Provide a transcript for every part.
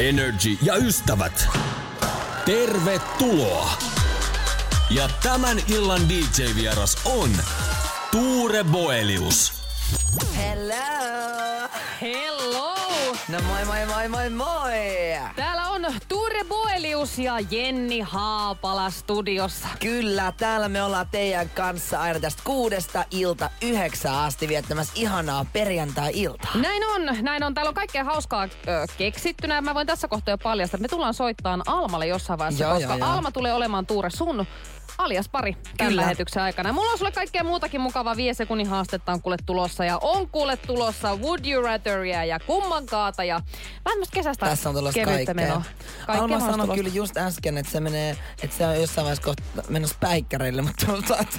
Energy ja ystävät. Tervetuloa! Ja tämän illan DJ-vieras on Tuure Boelius. Hello! Hello! No moi moi moi moi moi! Täällä on Tuure Boelius ja Jenni Haapala studiossa. Kyllä, täällä me ollaan teidän kanssa aina tästä kuudesta ilta yhdeksään asti viettämässä ihanaa perjantai-iltaa. Näin on, näin on. Täällä on kaikkea hauskaa ö, keksittynä. Mä voin tässä kohtaa jo paljastaa, että me tullaan soittamaan Almalle jossain vaiheessa, Joo, koska joo, joo. Alma tulee olemaan Tuure sun alias pari tämän Kyllä. lähetyksen aikana. Mulla on sulle kaikkea muutakin mukavaa. Viisi sekunnin haastetta on kuule tulossa ja on kuule tulossa Would You Ratheria ja kummankaata ja vähän tämmöistä kesästä Tässä on tulossa kaikkea. menoa. Kaikkea Alma on sanoi tulossa. kyllä just äsken, että se menee, että se on jossain vaiheessa kohta menossa päikkäreille, mutta toivotaan, että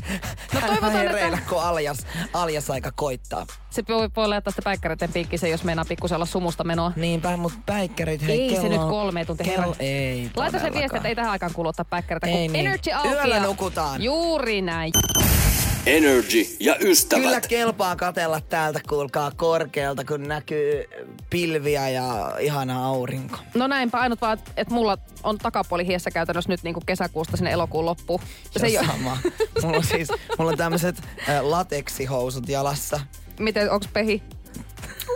No hän toivotaan, että- kun aljas, aljas aika koittaa. Se voi, voi laittaa sitä päikkäreiden piikkisen, jos meinaa pikkusen olla sumusta menoa. Niinpä, mutta päikkärit, hei, Ei se kello nyt on- kolme tuntia kello, herran. Ei Laita se viesti, että ei tähän aikaan kuulu ottaa päikkäreitä, Ei kun niin. Energy auki. Yöllä nukutaan. Juuri näin. Energy ja ystävät. Kyllä kelpaa katella täältä, kuulkaa korkealta, kun näkyy pilviä ja ihana aurinko. No näinpä, ainut vaan, että mulla on takapuoli hiessä käytännössä nyt niin kuin kesäkuusta sinne elokuun loppuun. Se ei on oo- sama. Mulla on siis mulla on tämmöiset äh, lateksihousut jalassa. Miten, onks pehi?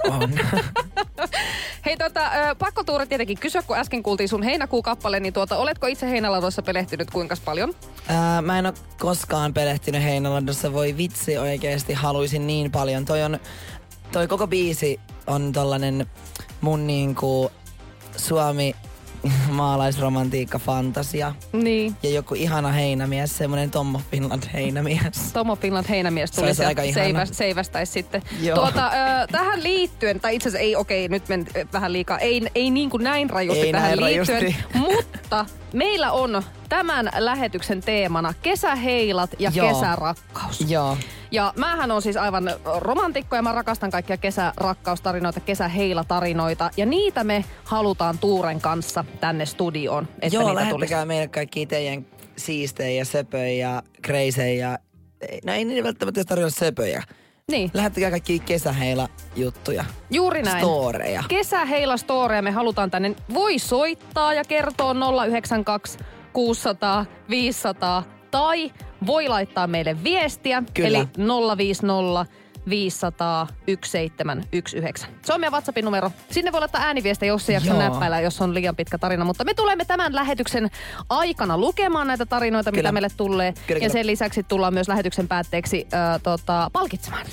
On. Hei tota, pakko Tuure tietenkin kysyä, kun äsken kuultiin sun heinäkuun kappale, niin tuota, oletko itse heinäladoissa pelehtynyt kuinka paljon? Ää, mä en oo koskaan pelehtynyt Heinäladossa. Voi vitsi oikeesti, haluaisin niin paljon. Toi on, toi koko biisi on tollanen mun niinku Suomi maalaisromantiikka fantasia. Niin. Ja joku ihana heinämies, semmonen Tommo Finland heinämies. Tomo Finland heinämies Se tuli olisi aika seivä, seivästäisi sitten. Joo. Tuota, ö, tähän liittyen, tai itse asiassa ei, okei, nyt men vähän liikaa, ei, ei niin kuin näin rajusti Ei tähän näin liittyen, rajusti. mutta meillä on tämän lähetyksen teemana kesäheilat ja Joo. kesärakkaus. Joo. Ja mähän on siis aivan romantikko ja mä rakastan kaikkia kesärakkaustarinoita, kesäheilatarinoita. Ja niitä me halutaan Tuuren kanssa tänne studioon, että Joo, niitä lähettäkää tulisi. meille kaikki teidän siistejä ja söpöjä ja kreisejä. No ei niin välttämättä tarjoa söpöjä. Niin, Lähettäkää kaikki kesäheila juttuja. juuri näin. Storeja. Kesäheila Storea me halutaan tänne. Voi soittaa ja kertoa 092 600 500 tai voi laittaa meille viestiä. Kyllä. Eli 050 500 1719. Se on meidän WhatsAppin numero. Sinne voi laittaa ääniviestejä, jos se jaksa näppäillä, jos on liian pitkä tarina. Mutta me tulemme tämän lähetyksen aikana lukemaan näitä tarinoita, Kyllä. mitä meille tulee. Kyllä, ja kyllä. sen lisäksi tullaan myös lähetyksen päätteeksi äh, tota, palkitsemaan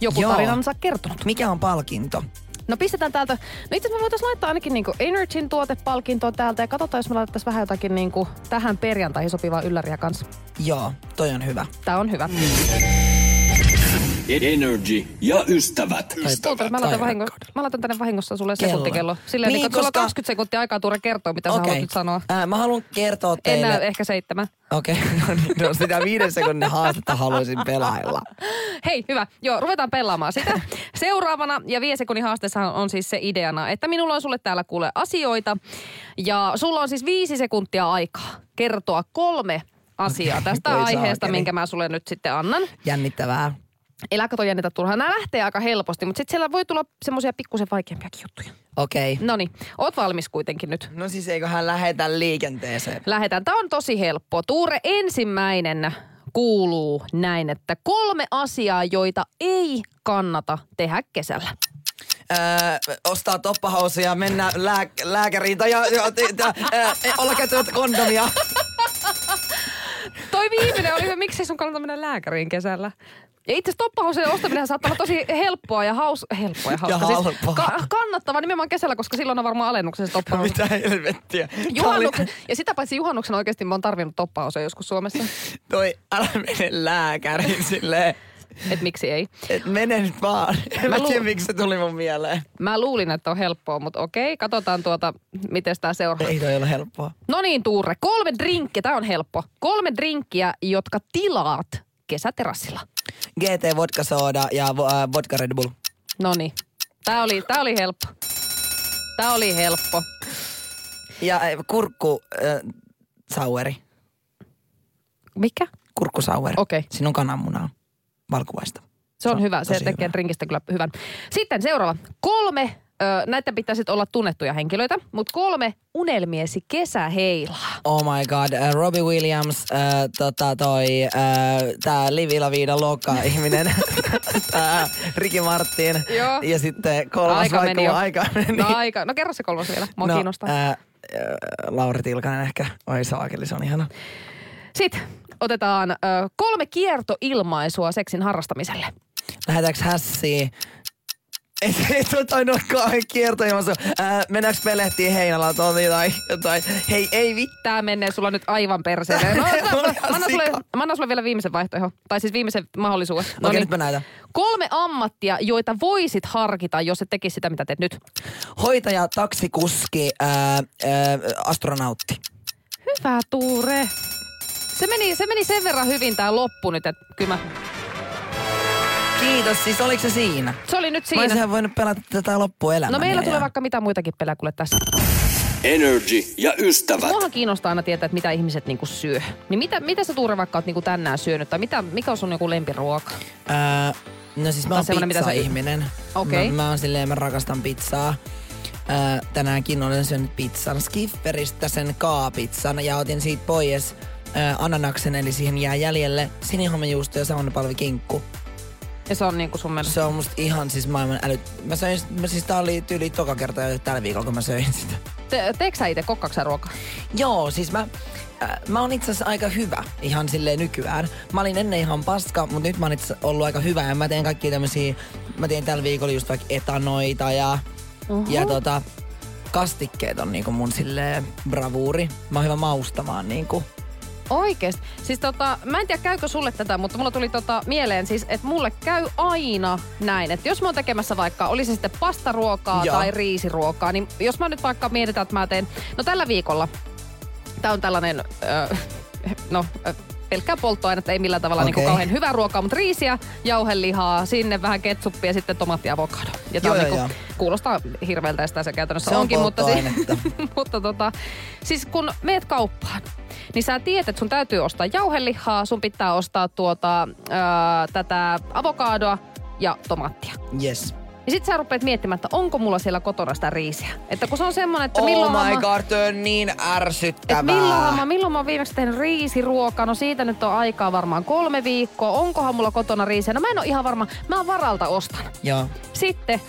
joku Joo. tarinansa kertonut. Mikä on palkinto? No pistetään täältä. No itse asiassa me voitaisiin laittaa ainakin niinku Energyn tuotepalkintoa täältä ja katsotaan, jos me laitettaisiin vähän jotakin niinku tähän perjantaihin sopivaa ylläriä kanssa. Joo, toi on hyvä. Tää on hyvä. Energy ja ystävät. Tuota, mä, laitan vahingo, mä laitan tänne vahingossa sulle Kello. sekuntikello. Silleen, Niin, niin, koska... sulla on 20 sekuntia aikaa Tuure kertoa, mitä sä haluat nyt sanoa. Ää, mä haluan kertoa teille. Enää ehkä seitsemän. Okei, no niin, no sitä viiden sekunnin haastetta haluaisin pelailla. Hei, hyvä. Joo, ruvetaan pelaamaan sitä. Seuraavana, ja viiden sekunnin haasteessa on siis se ideana, että minulla on sulle täällä kuule asioita. Ja sulla on siis viisi sekuntia aikaa kertoa kolme asiaa tästä aiheesta, saakeli. minkä mä sulle nyt sitten annan. Jännittävää. Elä kato jännitä turhaan. Nämä lähtee aika helposti, mutta sitten siellä voi tulla semmoisia pikkusen vaikeampiakin juttuja. Okei. No niin, oot valmis kuitenkin nyt. No siis eiköhän lähetä liikenteeseen. Lähetään. Tämä on tosi helppo. Tuure, ensimmäinen kuuluu näin, että kolme asiaa, joita ei kannata tehdä kesällä. Öö, ostaa toppahousuja, mennä lää, lääkäriin tai ja, ja, te, te, ää, olla käyttämättä kondomia. Toi viimeinen oli, miksi sun kannata mennä lääkäriin kesällä? Ja itse asiassa toppahousujen ostaminen saattaa olla tosi helppoa ja haus... Helppoa ja hauska. Ja siis halpaa. ka- kannattava nimenomaan kesällä, koska silloin on varmaan alennuksessa toppahousu. Mitä helvettiä. Juhannuksen, ja sitä paitsi juhannuksen oikeasti mä oon tarvinnut toppahousuja joskus Suomessa. Toi, älä mene lääkäriin silleen. että miksi ei. Et mene nyt vaan. En mä, Mä tiedä, miksi se tuli mun mieleen. Mä luulin, että on helppoa, mutta okei, katsotaan tuota, miten tämä seuraa. Ei toi ole helppoa. No niin, Tuure, kolme drinkkiä, tämä on helppo. Kolme drinkkiä, jotka tilaat kesäterassilla. GT vodka soda ja äh, vodka Red Bull. No niin, tämä oli, tää oli helppo. Tämä oli helppo. Ja äh, kurkku äh, saueri. Mikä? Kurkku saueri. Okei. Siinä on kananmunaa. Valkuvaista. Se on hyvä, se tekee hyvä. drinkistä kyllä hyvän. Sitten seuraava. Kolme, ö, näitä pitäisi olla tunnettuja henkilöitä, mutta kolme unelmiesi kesäheilaa. Oh my god, uh, Robbie Williams, uh, tota toi, uh, tää Livi La Vida Loca ihminen, tää Ricky Martin Joo. ja sitten kolmas Aika vaikka meni jo. aika meni. No aika, no kerro se kolmas vielä, mua no, kiinnostaa. ää, ää, Lauri Tilkanen ehkä. Oi saakeli, se on ihana. Sitten otetaan ö, kolme kiertoilmaisua seksin harrastamiselle. Lähetäänkö hässiin? Ei se ei toi toi nokkaa kiertoilmaisu. Ää, mennäänkö pelehtiin heinällä tuolta tai jotain? Hei, ei vittu. Tää menee sulla nyt aivan perseelle. Mä, annan sulle, mä annan sulle vielä viimeisen vaihtoehdon. Tai siis viimeisen mahdollisuuden. No Okei, nyt mä näytän. Kolme ammattia, joita voisit harkita, jos et tekisi sitä, mitä teet nyt. Hoitaja, taksikuski, ää, ää, astronautti. Hyvä Tuure. Se meni, se meni sen verran hyvin tää loppu nyt, että kyllä mä, Kiitos, siis oliko se siinä? se oli nyt Mä siinä. olisinhan voinut pelata tätä loppuelämää. No meillä tulee vaikka mitä muitakin pelejä kuule tässä. Energy ja ystävät. Muahan kiinnostaa aina tietää, että mitä ihmiset niinku syö. Niin mitä, mitä sä Tuure vaikka oot niinku tänään syönyt? Tai mitä, mikä on sun joku lempiruoka? Ää, no siis mä oon semmonen, mitä sä- pizza-ihminen. Okei. Mä, mä oon silleen, mä rakastan pizzaa. Ää, tänäänkin olen syönyt pizzan Skifferistä sen K-pizzan ja otin siitä pois ää, ananaksen, eli siihen jää jäljelle sinihomejuusto ja saunapalvikinkku. Ja se on niinku sun mielestä. Se on musta ihan siis maailman älyt... Mä söin, mä siis tää oli tyyli toka kerta jo tällä viikolla, kun mä söin sitä. Te, teekö sä itse kokkaksä ruokaa? Joo, siis mä, äh, mä oon itse asiassa aika hyvä ihan silleen nykyään. Mä olin ennen ihan paska, mutta nyt mä oon itse ollut aika hyvä ja mä teen kaikkia tämmösiä, mä teen tällä viikolla just vaikka etanoita ja, Oho. ja tota, kastikkeet on niinku mun silleen bravuuri. Mä oon hyvä maustamaan niinku. Oikeesti. Siis tota, mä en tiedä käykö sulle tätä, mutta mulla tuli tota mieleen siis, että mulle käy aina näin, että jos mä oon tekemässä vaikka, oli se sitten pastaruokaa Joo. tai riisiruokaa, niin jos mä nyt vaikka mietitään, että mä teen, no tällä viikolla, tää on tällainen, ö, no ö, pelkkää polttoainetta, ei millään tavalla okay. Niin kauhean hyvää ruokaa, mutta riisiä, jauhelihaa, sinne vähän ketsuppia ja sitten tomaatti ja avokado. Ja tää Joo, niinku, joo. kuulostaa hirveältä ja sitä se käytännössä Se on onkin, mutta, si- mutta tota, siis kun meet kauppaan, niin sä tiedät, että sun täytyy ostaa jauhelihaa, sun pitää ostaa tuota, ää, tätä avokadoa ja tomaattia. Yes. Ja sit sä rupeat miettimään, että onko mulla siellä kotona sitä riisiä. Että kun se on semmonen, että Oh milloinhan my mä... god, toi on niin ärsyttävää. Et milloinhan mä, milloin mä oon viimeksi tehnyt riisiruokaa? No siitä nyt on aikaa varmaan kolme viikkoa. Onkohan mulla kotona riisiä? No mä en ole ihan varma. Mä varalta ostan. Joo. Sitten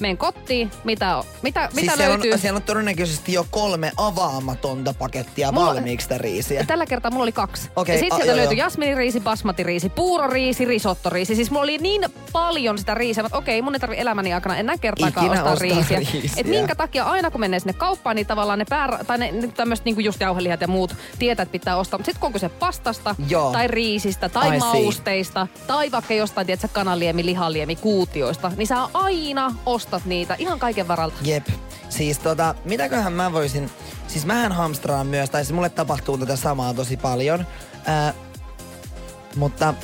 menen kotiin. Mitä, on? mitä, Siis mitä siellä löytyy? on, siellä on todennäköisesti jo kolme avaamatonta pakettia Mulla- valmiiksi sitä riisiä. Tällä kertaa mulla oli kaksi. Okei, ja sitten sieltä löytyi jasminiriisi, basmatiriisi, puuroriisi, risottoriisi. Siis mulla oli niin paljon sitä riisiä, että okei, mun ei tarvi elämäni aikana enää kertaakaan Ikinä ostaa, ostaa riisiä. riisiä. Et minkä takia aina kun menee sinne kauppaan, niin tavallaan ne pää, tai ne, ne tämmöiset niinku just jauhelihat ja muut tietää, että pitää ostaa. Mutta sitten kun kyse pastasta, Joo. tai riisistä, tai I see. mausteista, tai vaikka jostain, tiedätkö, kananliemi, lihaliemi, kuutioista, niin sä aina ostat niitä ihan kaiken varalta. Jep. Siis tota, mitäköhän mä voisin... Siis mähän hamstraan myös, tai siis mulle tapahtuu tätä samaa tosi paljon. Ää, mutta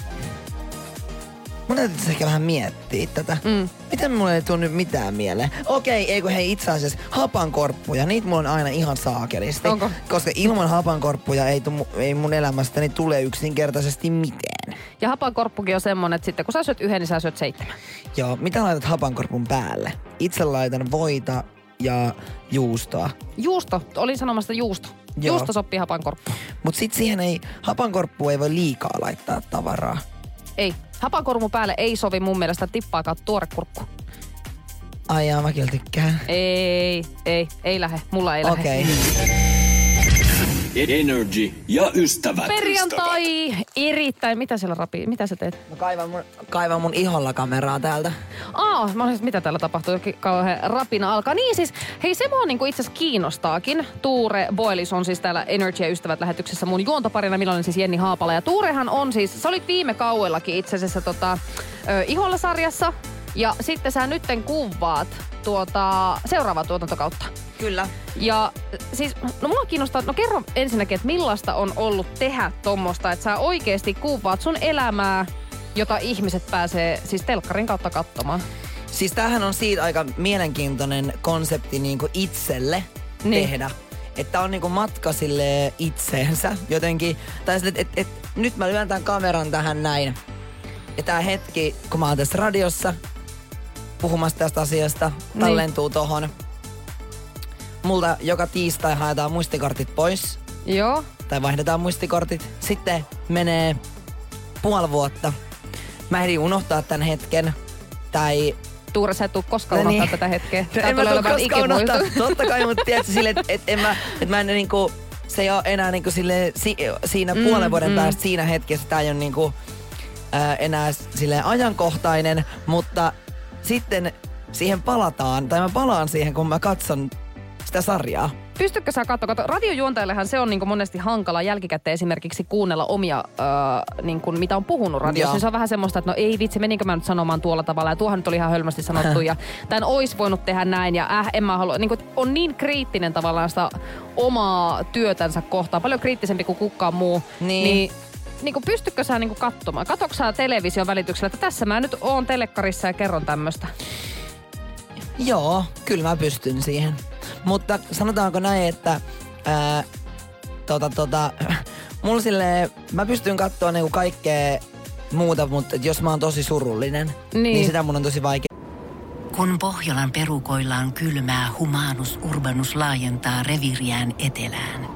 mun täytyisi ehkä vähän miettiä tätä. Mm. Miten mulle ei tule nyt mitään mieleen? Okei, eikö hei itse asiassa hapankorppuja, niitä mulla on aina ihan saakelisti. Onko? Koska ilman hapankorppuja ei, tu, ei mun elämästäni tule yksinkertaisesti mitään. Ja hapankorppukin on semmonen, että sitten kun sä syöt yhden, niin sä syöt seitsemän. Joo, mitä laitat hapankorpun päälle? Itse laitan voita ja juustoa. Juusto, olin sanomassa juusto. Joo. Juusto sopii hapankorppu. Mut sit siihen ei, hapankorppuun ei voi liikaa laittaa tavaraa. Ei. Hapankormu päälle ei sovi mun mielestä tippaakaan tuorekurkku. Ai jaa, mä kyllä tykkään. Ei, ei, ei lähe. Mulla ei lähe. Okei. Energy ja ystävät. Perjantai, erittäin. Mitä siellä rapi? Mitä sä teet? Mä kaivan mun, kaivan mun iholla kameraa täältä. Aa, mä olisin, mitä täällä tapahtuu, jokin kauhean rapina alkaa. Niin siis, hei se mua niinku itse asiassa kiinnostaakin. Tuure Boilis on siis täällä Energy ja Ystävät lähetyksessä mun juontoparina, milloin siis Jenni Haapala. Ja Tuurehan on siis, sä olit viime kauellakin itse asiassa tota, ö, Iholla sarjassa. Ja sitten sä nytten kuvaat tuota, seuraavaa tuotantokautta. Kyllä. Ja siis, no mua kiinnostaa, no kerro ensinnäkin, että millaista on ollut tehdä tommosta, että sä oikeasti kuvaat sun elämää, jota ihmiset pääsee siis telkkarin kautta katsomaan. Siis tämähän on siitä aika mielenkiintoinen konsepti niinku itselle Niin. niin. tehdä. Että on niinku matka sille itseensä jotenkin. Tai sille, että et, et, nyt mä lyön tämän kameran tähän näin. Ja tää hetki, kun mä oon tässä radiossa puhumassa tästä asiasta, tallentuu tohon. Multa joka tiistai haetaan muistikortit pois. Joo. Tai vaihdetaan muistikortit. Sitten menee puoli vuotta. Mä ehdin unohtaa tämän hetken. Tai Tuure, sä et tuu koskaan No unohtaa niin. tätä hetkeä. No, Tää en mä tuu koskaan unohtaa. Totta kai, mutta tiedätkö sille, että et, en mä, et mä en niinku, se ei ole enää niinku sille, si, siinä Mm, puolen vuoden mm. päästä siinä hetkessä tää ei ole niinku, ää, enää sille ajankohtainen, mutta sitten siihen palataan, tai mä palaan siihen, kun mä katson sitä sarjaa. Pystytkö sä katsoa, kato, radiojuontajallehan se on niin monesti hankala jälkikäteen esimerkiksi kuunnella omia, äh, niin kuin, mitä on puhunut radiossa. Joo. Se on vähän semmoista, että no ei vitsi, meninkö mä nyt sanomaan tuolla tavalla. Ja tuohan nyt oli ihan hölmästi sanottu ja tämän olisi voinut tehdä näin ja äh, en mä halua. Niin kuin, on niin kriittinen tavallaan sitä omaa työtänsä kohtaan, paljon kriittisempi kuin kukaan muu. Niin. niin niin kuin pystytkö sä niin kuin katsomaan? Katoksa sä television välityksellä, että tässä mä nyt oon telekkarissa ja kerron tämmöistä? Joo, kyllä mä pystyn siihen. Mutta sanotaanko näin, että ää, tota, tota, mulla silleen, mä pystyn katsoa niinku kaikkea muuta, mutta jos mä oon tosi surullinen, Niin. niin, niin sitä mun on tosi vaikea. Kun Pohjolan perukoillaan kylmää, humanus urbanus laajentaa reviriään etelään.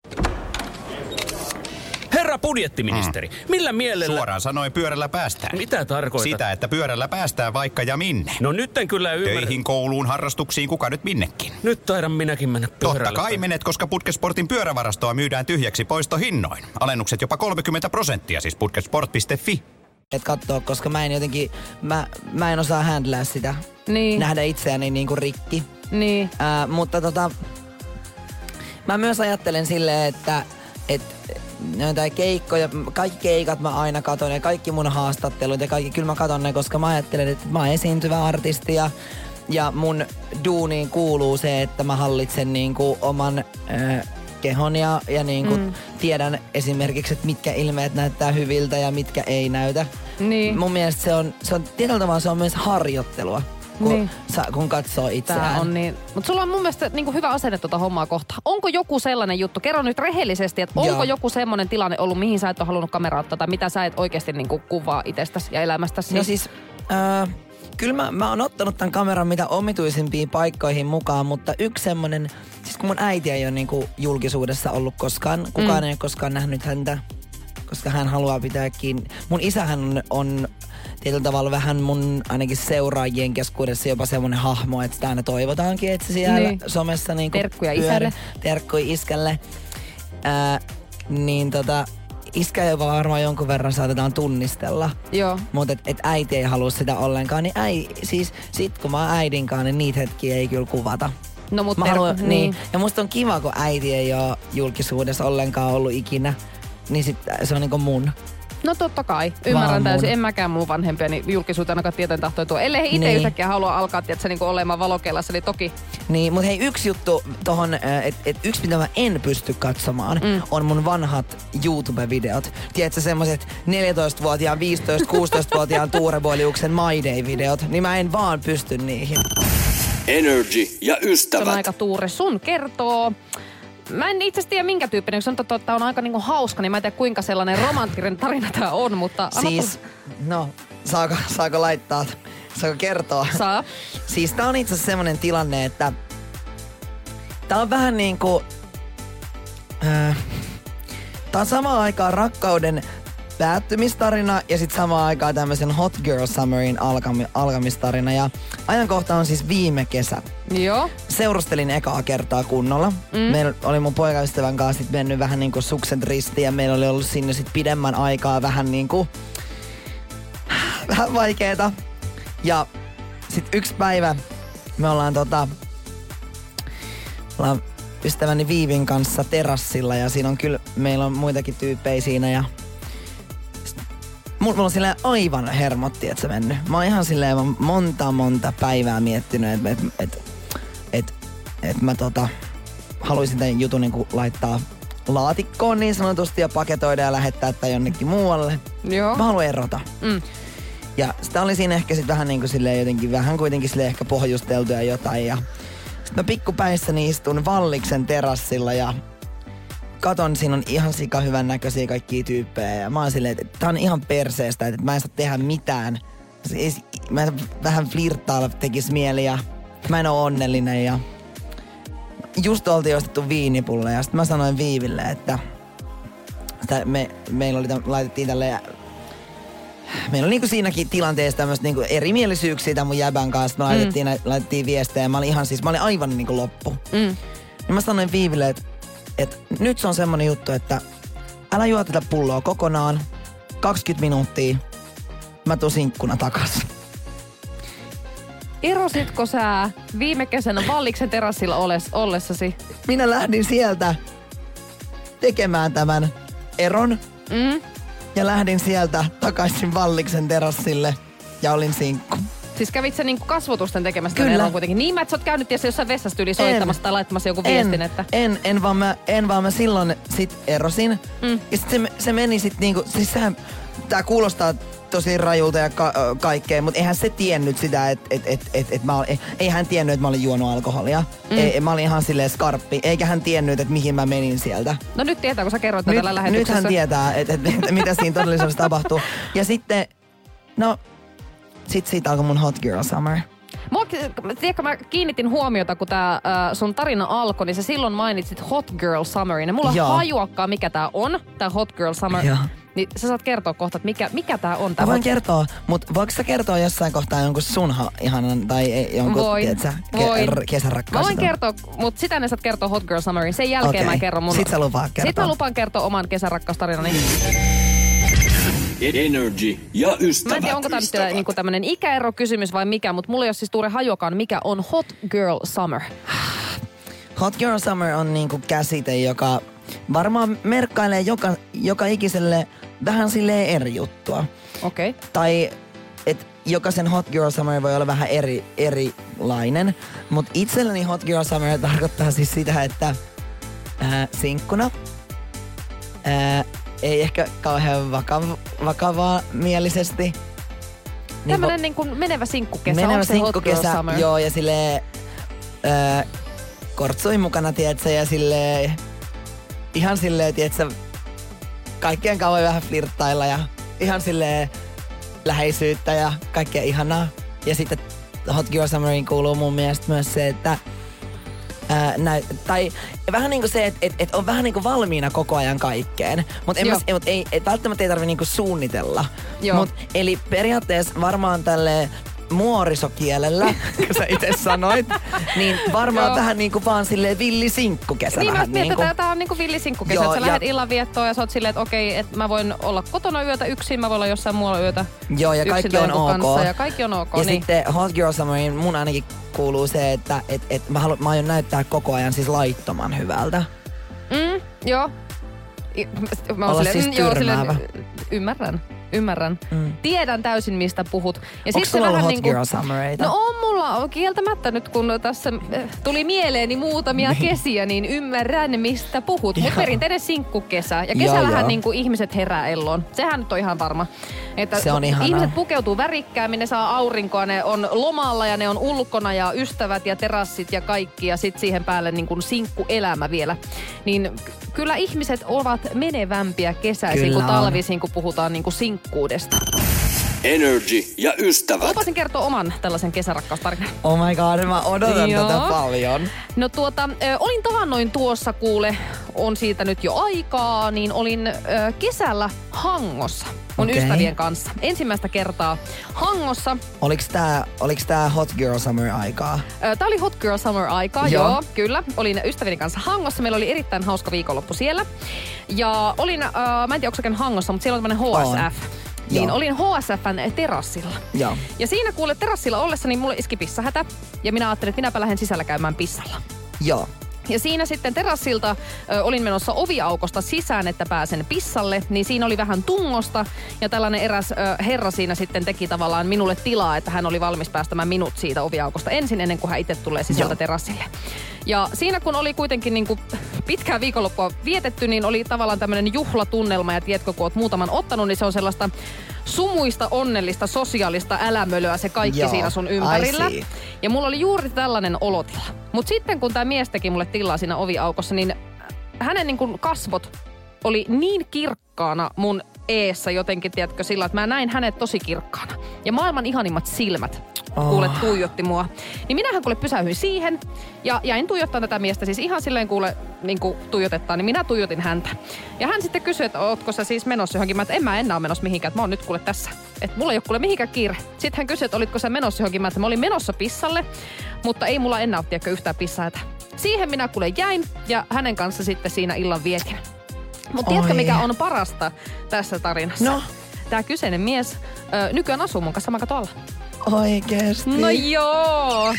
Budjettiministeri, millä mielellä... Suoraan sanoen pyörällä päästään. Mitä tarkoitat? Sitä, että pyörällä päästään vaikka ja minne. No nyt en kyllä ymmärrä. Töihin, kouluun, harrastuksiin, kuka nyt minnekin. Nyt taidan minäkin mennä pyörällä. Totta kai menet, koska Putkesportin pyörävarastoa myydään tyhjäksi poistohinnoin. Alennukset jopa 30 prosenttia, siis putkesport.fi. Et katsoa, koska mä en jotenkin, mä, mä en osaa handlaa sitä. Niin. Nähdä itseäni niinku rikki. Niin. Ää, mutta tota, mä myös ajattelen silleen, että et, näitä keikkoja, kaikki keikat mä aina katon ja kaikki mun haastattelut ja kaikki, kyllä mä katon ne, koska mä ajattelen, että mä oon esiintyvä artisti ja, ja mun duuniin kuuluu se, että mä hallitsen niinku oman ö, kehon ja, ja niinku mm. tiedän esimerkiksi, että mitkä ilmeet näyttää hyviltä ja mitkä ei näytä. Niin. Mun mielestä se on, se on tietyllä tavalla se on myös harjoittelua, kun, Niin. sa, kun katsoo itseään. Tää on niin. Mutta sulla on mun mielestä niin hyvä asenne tuota hommaa kohtaan. Onko joku sellainen juttu, kerro nyt rehellisesti, että onko Joo. joku semmoinen tilanne ollut, mihin sä et ole halunnut kameraa ottaa tai mitä sä et oikeasti niin kuvaa itsestäsi ja elämästäsi? No siis, äh, kyllä mä, mä oon ottanut tämän kameran mitä omituisimpiin paikkoihin mukaan, mutta yksi semmonen, siis kun mun äiti ei ole niinku julkisuudessa ollut koskaan, kukaan mm. ei ole koskaan nähnyt häntä, koska hän haluaa pitää kiinni. Mun isähän on, on tietyllä tavalla vähän mun ainakin seuraajien keskuudessa jopa semmoinen hahmo, että sitä aina toivotaankin, että se siellä Niin. niin. somessa niinku Terkkuja pyörii. isälle. Terkkuja iskälle. Ää, niin tota, iskä jopa varmaan jonkun verran saatetaan tunnistella. Joo. Mutta et, et äiti ei halua sitä ollenkaan, niin äi, siis sit kun mä oon äidin kanssa, niin niitä hetkiä ei kyllä kuvata. No mut Mä terkku- haluan, niin. niin. Ja musta on kiva, kun äiti ei ole julkisuudessa ollenkaan ollut ikinä. Niin sit se on niinku mun. No totta kai. Ymmärrän Vaan täysin. mun. En mäkään mun vanhempiani julkisuuteen ainakaan tieten tahtoin tuo. Ellei he itse Niin. yhtäkkiä halua alkaa tiedätkö, niin olemaan valokeilassa, niin toki. Niin, mutta hei yksi juttu tohon, että et yksi mitä mä en pysty katsomaan, mm. on mun vanhat YouTube-videot. Tiedätkö semmoset 14-vuotiaan, 15-16-vuotiaan Tuureboiliuksen My Day-videot, niin mä en vaan pysty niihin. Energy ja Se on ystävät. aika tuure. Sun kertoo. Mä en itse tiedä minkä tyyppinen, kun sanotaan, että on aika niinku hauska, niin mä en tiedä kuinka sellainen romanttinen tarina tämä on, mutta Siis, no, saako, saako laittaa, saako kertoa? Saa. Siis tää on itse asiassa semmonen tilanne, että tää on vähän niin kuin... Äh, tää on samaan aikaan rakkauden päättymistarina ja sitten samaan aikaan tämmöisen Hot Girl Summerin alkami, alkamistarina. Ja ajankohta on siis viime kesä. Joo. Seurustelin ekaa kertaa kunnolla. Mm. Meillä oli mun poikaystävän kanssa sit mennyt vähän niinku sukset ristiin ja meillä oli ollut sinne sit pidemmän aikaa vähän niinku vähän vaikeeta. Ja sit yksi päivä me ollaan tota, ollaan ystäväni Viivin kanssa terassilla ja siinä on kyllä, meillä on muitakin tyyppejä siinä ja Mulla on silleen aivan hermotti, että se mennyt. Mä oon ihan silleen monta monta päivää miettinyt, että et, et, et, et mä tota, haluaisin tämän jutun niinku laittaa laatikkoon niin sanotusti ja paketoida ja lähettää tai jonnekin muualle. Joo. Mä haluan erota. Mm. Ja sitä oli siinä ehkä sit vähän niin kuin silleen jotenkin, vähän kuitenkin silleen ehkä pohjusteltu ja jotain. Ja sit mä pikkupäissäni istun Valliksen terassilla ja katon, siinä on ihan sika hyvän näköisiä kaikkia tyyppejä. Ja mä oon silleen, että tää on ihan perseestä, että mä en saa tehdä mitään. Siis Mä vähän flirttailla tekis mieli ja mä en oo onnellinen ja just oltiin ostettu viinipulle ja sitten mä sanoin Viiville, että me, meillä oli, laitettiin tälle meillä oli niinku siinäkin tilanteessa tämmöistä niinku erimielisyyksiä tämän mun jäbän kanssa. Me laitettiin, mm. laitettiin viestejä ja mä olin ihan siis, mä olin aivan niinku loppu. Mm. Niin mä sanoin Viiville, että, että nyt se on semmonen juttu, että älä juo tätä pulloa kokonaan. 20 minuuttia. Mä tuun sinkkuna takas. Erositko sä viime kesänä Valliksen terassilla oles, ollessasi? Minä lähdin sieltä tekemään tämän eron Mm. ja lähdin sieltä takaisin Valliksen terassille ja olin sinkku. Siis kävit sä niinku kasvotusten tekemässä Kyllä. Kyllä. kuitenkin. Niin mä, että sä oot käynyt tietysti jossain vessassa yli soittamassa tai laittamassa joku viestin, en, että... En, en, vaan mä, en vaan mä silloin sit erosin. Mm. Ja sit se, se meni sit niinku, siis sehän, tää kuulostaa tosi rajulta ja ka- kaikkea, mutta eihän se tiennyt sitä, että et, et, et, et mä, ol- ei, ei hän tiennyt, että mä olin juonut alkoholia. Mm. Ei, mä olin ihan silleen skarppi, eikä hän tiennyt, että mihin mä menin sieltä. No nyt tietää, kun sä kerroit Nyt, tällä nyt lähetyksessä. hän tietää, että et, et, mitä siinä todellisuudessa tapahtuu. Ja sitten, no, sit siitä alkoi mun Hot Girl Summer. Mua, tiedätkö, mä kiinnitin huomiota, kun tää äh, sun tarina alkoi, niin sä silloin mainitsit Hot Girl Summerin. Ja mulla on Joo. hajuakaan, mikä tää on, tää Hot Girl Summer. Joo. Niin sä saat kertoa kohta, että mikä, mikä tää on tää Mä voin Hot- kertoa, mutta voiko sä kertoa jossain kohtaa jonkun sun ha- ihanan tai ei- jonkun, Voin. tiedätkö, Voin. ke- kesärakkaus? Mä voin kertoa, mutta sitä ne saat kertoa Hot Girl Summerin. Sen jälkeen Okei. mä kerron mun... Sit sä lupaat kertoa. Sit mä lupaan kertoa oman kesärakkaustarinani. Energy ja Mä ystävät. en tiedä, onko tämä nyt niinku tämmönen ikäerokysymys vai mikä, mutta mulla ei ole siis Tuure hajokaan, mikä on Hot Girl Summer. Hot Girl Summer on niinku käsite, joka varmaan merkkailee joka, joka ikiselle vähän silleen eri juttua. Okei. Okay. Tai et jokaisen Hot Girl Summer voi olla vähän eri, erilainen. Mutta itselleni Hot Girl Summer tarkoittaa siis sitä, että ää, sinkkuna, ää, ei ehkä kauhean vakav, vakavaa mielisesti. Niin Tämmönen niin kuin menevä sinkkukesä. Menevä sinkkukesä, joo, ja sille öö, kortsui mukana, tiedätkö, ja sille ihan silleen, tiedätkö, kaikkien kanssa voi vähän flirttailla ja ihan silleen läheisyyttä ja kaikkea ihanaa. Ja sitten Hot Girl Summeriin kuuluu mun mielestä myös se, että Ää, näy, tai vähän niin kuin se, että et, et on vähän niin kuin valmiina koko ajan kaikkeen. Mutta mut ei, et välttämättä ei tarvi niinku suunnitella. Joo. Mut, eli periaatteessa varmaan tälle muorisokielellä, kun sä itse sanoit, niin varmaan Joo. vähän niin kuin vaan silleen villisinkkukesä Niin mä vähän niin kuin. että tää on niinku villisinkkukesä. Joo, Että sä ja- lähdet illanviettoon ja sä oot silleen, että okei, että mä voin olla kotona yötä yksin, mä voin olla jossain muualla yötä Joo, ja kaikki on ok. Kanssa, ja kaikki on ok, ja niin. sitten Hot Girl Summeriin mun ainakin kuuluu se, että et, et mä, haluan, mä aion näyttää koko ajan siis laittoman hyvältä. Mm, joo. I- Mä oon Olla siis mm, joo, tyrmäävä. ymmärrän, ymmärrän. Mm. Tiedän täysin, mistä puhut. Ja Onko se sulla ollut vähän Hot niinku- Girl Summereita? No on mulla on kieltämättä nyt, kun tässä äh, tuli mieleeni muutamia kesiä, niin ymmärrän, mistä puhut. Mutta perinteinen sinkkukesä. Ja kesällähän joo. niin kuin ihmiset herää elloon. Sehän nyt on ihan varma. Että Se on ihanaa. Ihmiset pukeutuu värikkäämmin, ne saa aurinkoa, ne on lomalla ja ne on ulkona ja ystävät ja terassit ja kaikki. Ja sitten siihen päälle niin kuin sinkkuelämä vielä. Niin ky- kyllä ihmiset ovat menevämpiä kesäisin kuin talvisin, kun puhutaan niin kuin sinkkuudesta. Energy ja ystävät. Lupasin kertoa oman tällaisen kesärakkaustarinan. Oh my god, mä odotan Joo. tätä paljon. No tuota, ö, olin tahannoin tuossa kuule, on siitä nyt jo aikaa, niin olin ö, kesällä Hangossa mun Okei. ystävien kanssa. Ensimmäistä kertaa Hangossa. Oliks tää, oliks tää Hot Girl Summer aikaa? Tää oli Hot Girl Summer aikaa, Joo. joo. kyllä. Olin ystävieni kanssa Hangossa. Meillä oli erittäin hauska viikonloppu siellä. Ja olin, äh, mä en tiedä, onko Hangossa, mutta siellä on tämmönen HSF. Niin Joo. olin HSFn terassilla. Joo. Ja siinä kuule terassilla ollessa, niin mulle iski pissahätä. Ja minä ajattelin, että minäpä lähden sisällä käymään pissalla. Joo. Ja siinä sitten terassilta ö, olin menossa oviaukosta sisään, että pääsen pissalle, niin siinä oli vähän tungosta. Ja tällainen eräs ö, herra siinä sitten teki tavallaan minulle tilaa, että hän oli valmis päästämään minut siitä oviaukosta ensin, ennen kuin hän itse tulee sisältä Joo. terassille. Ja siinä kun oli kuitenkin niin kuin pitkää viikonloppua vietetty, niin oli tavallaan tämmöinen juhlatunnelma. Ja tiedätkö, kun oot muutaman ottanut, niin se on sellaista sumuista, onnellista, sosiaalista älämölöä se kaikki Joo, siinä sun ympärillä. Ja mulla oli juuri tällainen olotila. Mutta sitten kun tämä mies teki mulle tilaa siinä oviaukossa, niin hänen niin kuin kasvot oli niin kirkkaana mun eessä jotenkin, tiedätkö, sillä että mä näin hänet tosi kirkkaana. Ja maailman ihanimmat silmät, Oh. kuule, tuijotti mua. Niin minähän kuule pysähyin siihen ja jäin tuijottaa tätä miestä siis ihan silleen kuule niin kuin tuijotettaan, niin minä tuijotin häntä. Ja hän sitten kysyi, että ootko sä siis menossa johonkin. Mä, että en mä enää ole menossa mihinkään, että mä oon nyt kuule tässä. Että mulla ei ole kuule mihinkään kiire. Sitten hän kysyi, että olitko sä menossa johonkin. Mä, että mä olin menossa pissalle, mutta ei mulla enää ole yhtään pissaita. Siihen minä kuule jäin ja hänen kanssa sitten siinä illan vietin. Mutta tiedätkö mikä on parasta tässä tarinassa? No? Tämä kyseinen mies ö, nykyään asuu mun kanssa sama kato alla. Oikeesti. No joo.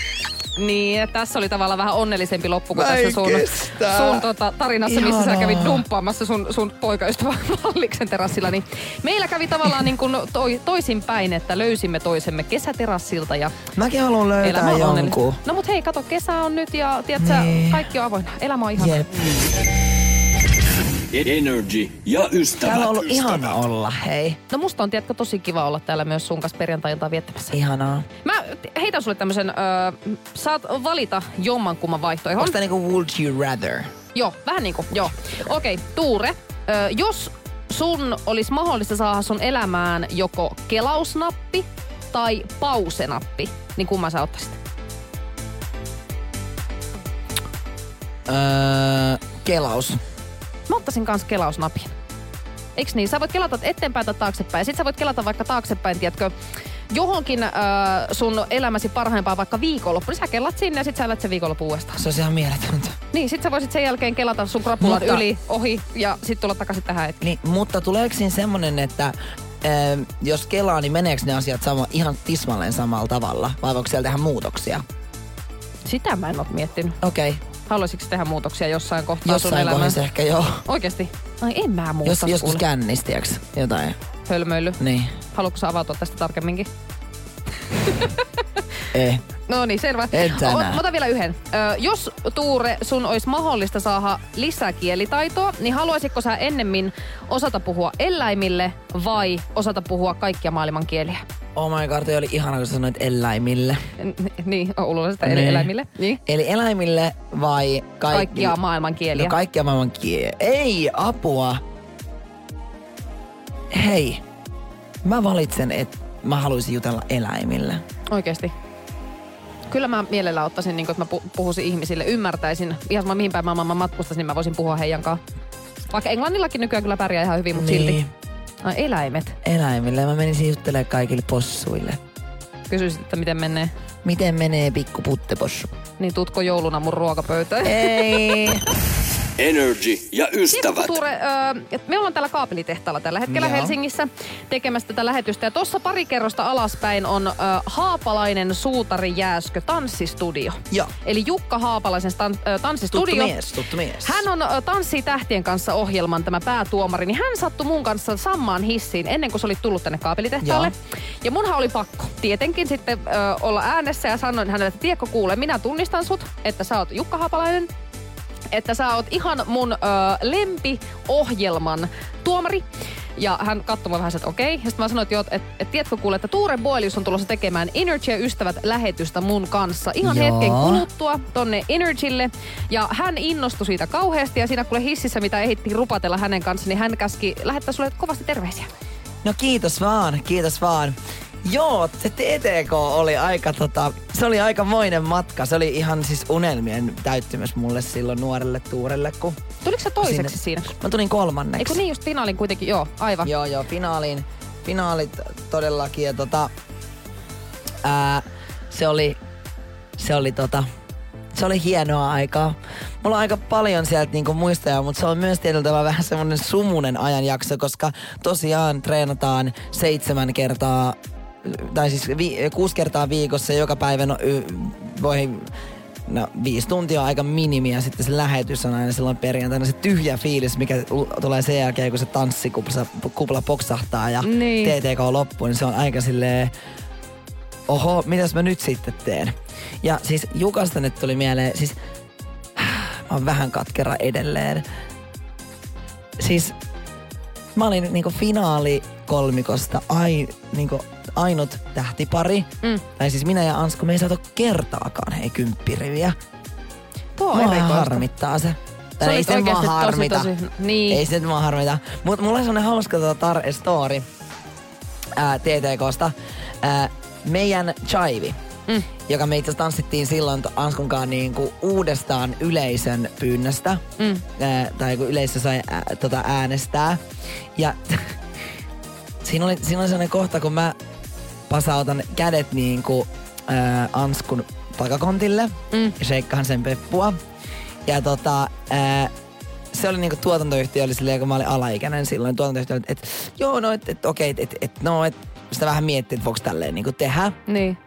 Niin, tässä oli tavallaan vähän onnellisempi loppu kuin Mä tässä sun, kestä. sun tota, tarinassa, missä sä Ihanaa. kävit dumppaamassa sun, sun poikaystävän Malliksen terassilla. Niin meillä kävi tavallaan niin kuin toi, toisinpäin, että löysimme toisemme kesäterassilta ja Mäkin haluan löytää jonkun. No mut hei, kato, kesä on nyt ja tiedätkö, Niin. kaikki on avoinna. Elämä on ihan. Jep. Energy ja ystävät. Täällä on ollut ihana olla, hei. No musta on, tiedätkö, tosi kiva olla täällä myös sun kanssa perjantai-iltaa viettämässä. Ihanaa. Mä heitän sulle tämmösen, ö, saat valita jommankumman vaihtoehdon. Onko tää niinku would you rather? Joo, vähän niinku, joo. Okei, Tuure, ö, jos sun olisi mahdollista saada sun elämään joko kelausnappi tai pausenappi, niin kumman sä ottaisit? Öö, kelaus. Mä ottaisin kans kelausnapin. Eiks niin? Sä voit kelata eteenpäin tai taaksepäin. Sitten sä voit kelata vaikka taaksepäin, tiedätkö, johonkin ö, sun elämäsi parhaimpaan vaikka viikonloppu. Niin sä kelat sinne ja sit sä elät sen viikonloppu uudestaan. Se olisi ihan mieletöntä. Niin, sit sä voisit sen jälkeen kelata sun krapulan Mutta- yli, ohi ja sit tulla takaisin tähän hetkeen. Niin, mutta tuleeko siinä semmonen, että öö, jos kelaa, niin meneekö ne asiat sama, ihan tismalleen samalla tavalla? Vai voiko siellä tehdä muutoksia? Sitä mä en oo miettinyt. Okei, okay. Haluaisitko tehdä muutoksia jossain kohtaa sun jossain kohdassa ehkä joo. Oikeesti? Ai en mä muuta Jos, joskus kuule. kännis, tiiäks, jotain. Hölmöily. Niin. Haluatko sä avautua tästä tarkemminkin? Ei. No niin, selvä. O- Mä otan vielä yhden. Ö, jos Tuure, sun olisi mahdollista saada lisäkielitaitoa, niin haluaisitko sä ennemmin osata puhua eläimille vai osata puhua kaikkia maailman kieliä? Oh my god, toi oli ihana, kun sä sanoit eläimille. N- niin, ulos sitä Niin. eläimille. Niin. Eli eläimille vai kaikki? Kaikkia maailman kieliä. No kaikkia maailman kieliä. Ei, apua. Hei, mä valitsen, että mä haluaisin jutella eläimille. Oikeesti. Kyllä mä mielellä ottaisin, niin kun, että mä pu- puhuisin ihmisille, ymmärtäisin. Ihan sama mihin päin maailman mä matkustaisin, niin mä voisin puhua heidän kanssa. Vaikka englannillakin nykyään kyllä pärjää ihan hyvin, mutta Niin. silti. Ai, eläimet. Eläimille. Mä menisin juttelemaan kaikille possuille. Kysyisit, että miten menee. Miten menee pikku puttepossu? Niin tutko jouluna mun ruokapöytään? Ei. Energy ja ystävät. Tuure, ö, että me ollaan täällä kaapelitehtaalla tällä hetkellä Joo. Helsingissä tekemässä tätä lähetystä. Ja tuossa pari kerrosta alaspäin on ö, Haapalainen Suutari Jääskö tanssistudio. Joo. Eli Jukka Haapalaisen stan, ö, Tuttu tanssistudio. mies, tuttu mies. Hän on ö, Tanssii tähtien kanssa ohjelman tämä päätuomari, niin hän sattui mun kanssa samaan hissiin ennen kuin se oli tullut tänne kaapelitehtaalle. Ja munhan oli pakko tietenkin sitten ö, olla äänessä ja sanoin hänelle, että tiedätkö kuule, minä tunnistan sut, että sä oot Jukka Haapalainen, että sä oot ihan mun ö, lempiohjelman tuomari. Ja hän katsoi vähän, että okei. Ja sitten mä sanoin, että, että, että tiedätkö kuule, että Tuure Boilius on tulossa tekemään Energy ja ystävät lähetystä mun kanssa ihan Joo. hetken kuluttua tonne Energylle. Ja hän innostui siitä kauheasti ja siinä kuule hississä, mitä ehittiin rupatella hänen kanssa, niin hän käski lähettää sulle kovasti terveisiä. No kiitos vaan, kiitos vaan. Joo, se TTK oli aika tota, se oli aika moinen matka. Se oli ihan siis unelmien täyttymys mulle silloin nuorelle tuurelle, kun Tuliko sä toiseksi siinä? Mä tulin kolmanneksi. Eikö niin just finaalin kuitenkin? Joo, aivan. Joo, joo, finaaliin, finaalit todellakin. Ja tota, ää, se oli, se oli tota, se oli hienoa aikaa. Mulla on aika paljon sieltä niinku muistoja, mutta se on myös tietyllä vähän semmoinen sumunen ajanjakso, koska tosiaan treenataan seitsemän kertaa, tai siis vi, kuusi kertaa viikossa ja joka päivä no, y, voi No viisi tuntia on aika minimiä, sitten se lähetys on aina silloin perjantaina se tyhjä fiilis, mikä tulee sen jälkeen, kun se tanssikupla kupla poksahtaa ja Niin. TTK loppuu, niin se on aika silleen, oho, mitäs mä nyt sitten teen? Ja siis Jukasta nyt tuli mieleen, siis mä oon vähän katkera edelleen. Siis mä olin niinku finaali kolmikosta ai, niinku ainut tähtipari. Mm. Tai siis minä ja Ansku, me ei saatu kertaakaan hei kymppiriviä. Tuo on Mua harmittaa se. Se Tai ei olisi se mua oikeasti tosi, harmita. tosi- niin. Ei se mua harmita. Mutta mulla on sellainen hauska tota tar- story ää, TTKsta. Ää, meidän Chaivi, Mm. joka me itse tanssittiin silloin Anskunkaan niinku uudestaan yleisön pyynnöstä. Mm. Ää, tai kun yleisö sai ää, tota äänestää. Ja siinä oli, siinä oli sellainen kohta, kun mä pasautan kädet niinku ää, Anskun takakontille Mm. ja sheikkahan sen peppua. Ja tota, ää, se oli niinku tuotantoyhtiö oli silleen, kun mä olin alaikäinen silloin, tuotantoyhtiö oli, että et, joo, no, että et, okei, että et, et, no, et, sitä vähän miettii, että voiko tälleen niinku tehdä. Niin.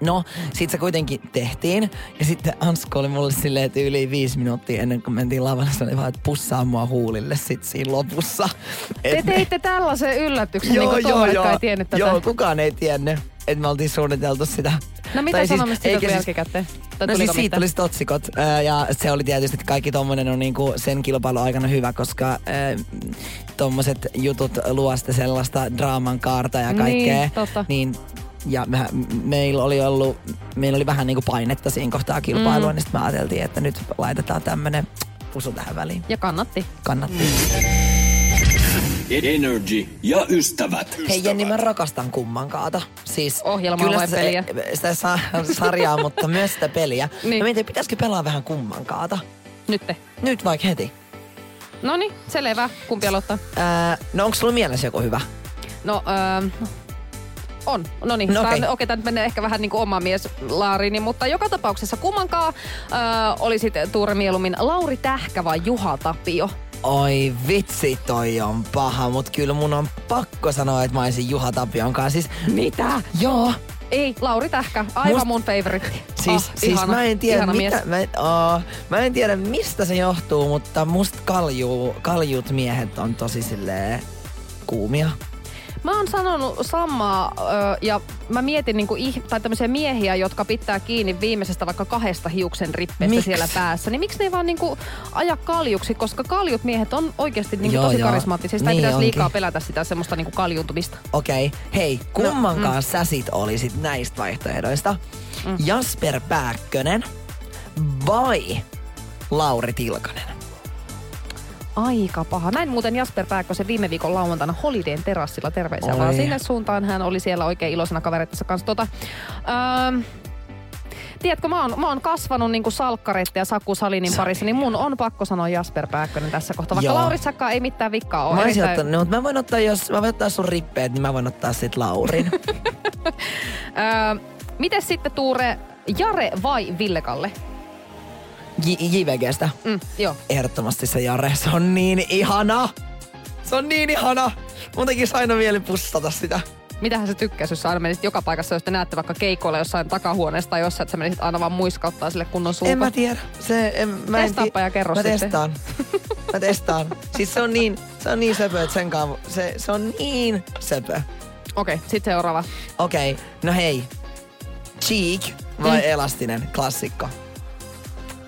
No, sit se kuitenkin tehtiin. Ja sitten Ansku oli mulle silleen, että yli viisi minuuttia ennen kuin mentiin lavalle, se oli vaan, että pussaa mua huulille sit siinä lopussa. Te Et me- teitte tällaisen yllätyksen, niin kuin tuomarit kai ei tiennyt tätä. Joo, kukaan ei tiennyt, että me oltiin suunniteltu sitä. No mitä Tai siis, sanomista siitä eikä tuli siis- jälkikäteen? Tai No siis siitä mitään? tuli otsikot ää, ja se oli tietysti että kaikki tommonen on niinku sen kilpailun aikana hyvä, koska ää, tommoset jutut luo sellaista draaman kaarta ja kaikkea. Niin, totta. Niin, ja me, meillä oli ollut, meillä oli vähän niinku painetta siinä kohtaa kilpailua, mm. niin sitten me ajateltiin, että nyt laitetaan tämmönen pusu tähän väliin. Ja kannatti. Kannattaa. Energy ja ystävät. Hei Jenni, mä rakastan kummankaata. Siis Ohjelmaa vai sitä, peliä? Sitä sa- sarjaa, mutta myös sitä peliä. Niin. Niin. Mä mietin, pitäisikö pelaa vähän kummankaata. Nytte. Nyt vaikka heti. No niin, selvä. Kumpi aloittaa? Ää, no onko sulla mielessä joku hyvä? No, öö, on. No niin, No okei. okei, okay, tämä nyt menee ehkä vähän niin kuin oma mies laariini, mutta joka tapauksessa kummankaan öö, olisit Tuure mieluummin Lauri Tähkä vai Juha Tapio? Oi vitsi, toi on paha, mut kyllä mun on pakko sanoa, että mä olisin Juha Tapion kanssa. Siis, Mitä? joo, Ei, Lauri Tähkä, aivan Must- mun favoritti. Siis, Ah, siis ihana, mä en tiedä, mitä, mä, en, oh, mä en tiedä mistä se johtuu, mutta musta kalju, kaljut miehet on tosi silleen kuumia. Mä oon sanonut samaa ö, ja mä mietin niinku, ih- tai tämmöisiä miehiä, jotka pitää kiinni viimeisestä vaikka kahdesta hiuksen rippeestä Miksi? siellä päässä. Niin miksi ne ei vaan niinku aja kaljuksi, koska kaljut miehet on oikeasti niinku Joo, tosi joo. karismaattisia. Sitä ei Niin pitäisi liikaa pelätä sitä semmoista niinku kaljuuntumista. Okei, okay. hei, No, kummankaan mm. sä sit olisit näistä vaihtoehdoista? Jasper Pääkkönen vai Lauri Tilkanen? Aika paha. Näin muuten Jasper Pääkkösen viime viikon lauantaina Holidayn terassilla. Terveisiä Oi. vaan sinne suuntaan. Hän oli siellä oikein iloisena kavereittensa kanssa. Tota, ähm, Tiedätkö, mä oon, mä oon kasvanut niinku salkkareiden ja Saku Salinin parissa, niin mun on pakko sanoa Jasper Pääkkönen tässä kohtaa. Vaikka. Laurissakaan ei mitään vikkaa ole. Mä Erittäin- ottanut, mutta mä voin ottaa, jos mä voin ottaa sun rippeet, niin mä voin ottaa sit Laurin. Öö, Mites sitten Tuure, Jare vai Ville Kalle? J- JVGstä. Mm, joo. Ehdottomasti se Jare, se on niin ihana. Se on niin ihana. Mun tekisi aina mieli pussata sitä. Mitähän sä tykkäisi, jos sä aina menisit joka paikassa, jos te näette vaikka keikoilla jossain takahuoneessa tai jossain, että sä menisit aina vaan muiskauttaa sille kunnon suuko. En mä tiedä. Se, en, mä en Testaappa ti- ja kerro Mä sitten. testaan. mä testaan. Siis se on niin, se on niin söpö, että sen kanssa, se, se on niin söpö. Okei, okay, sitten seuraava. Okei, okay, no hei. Cheek vai mm. elastinen klassikko?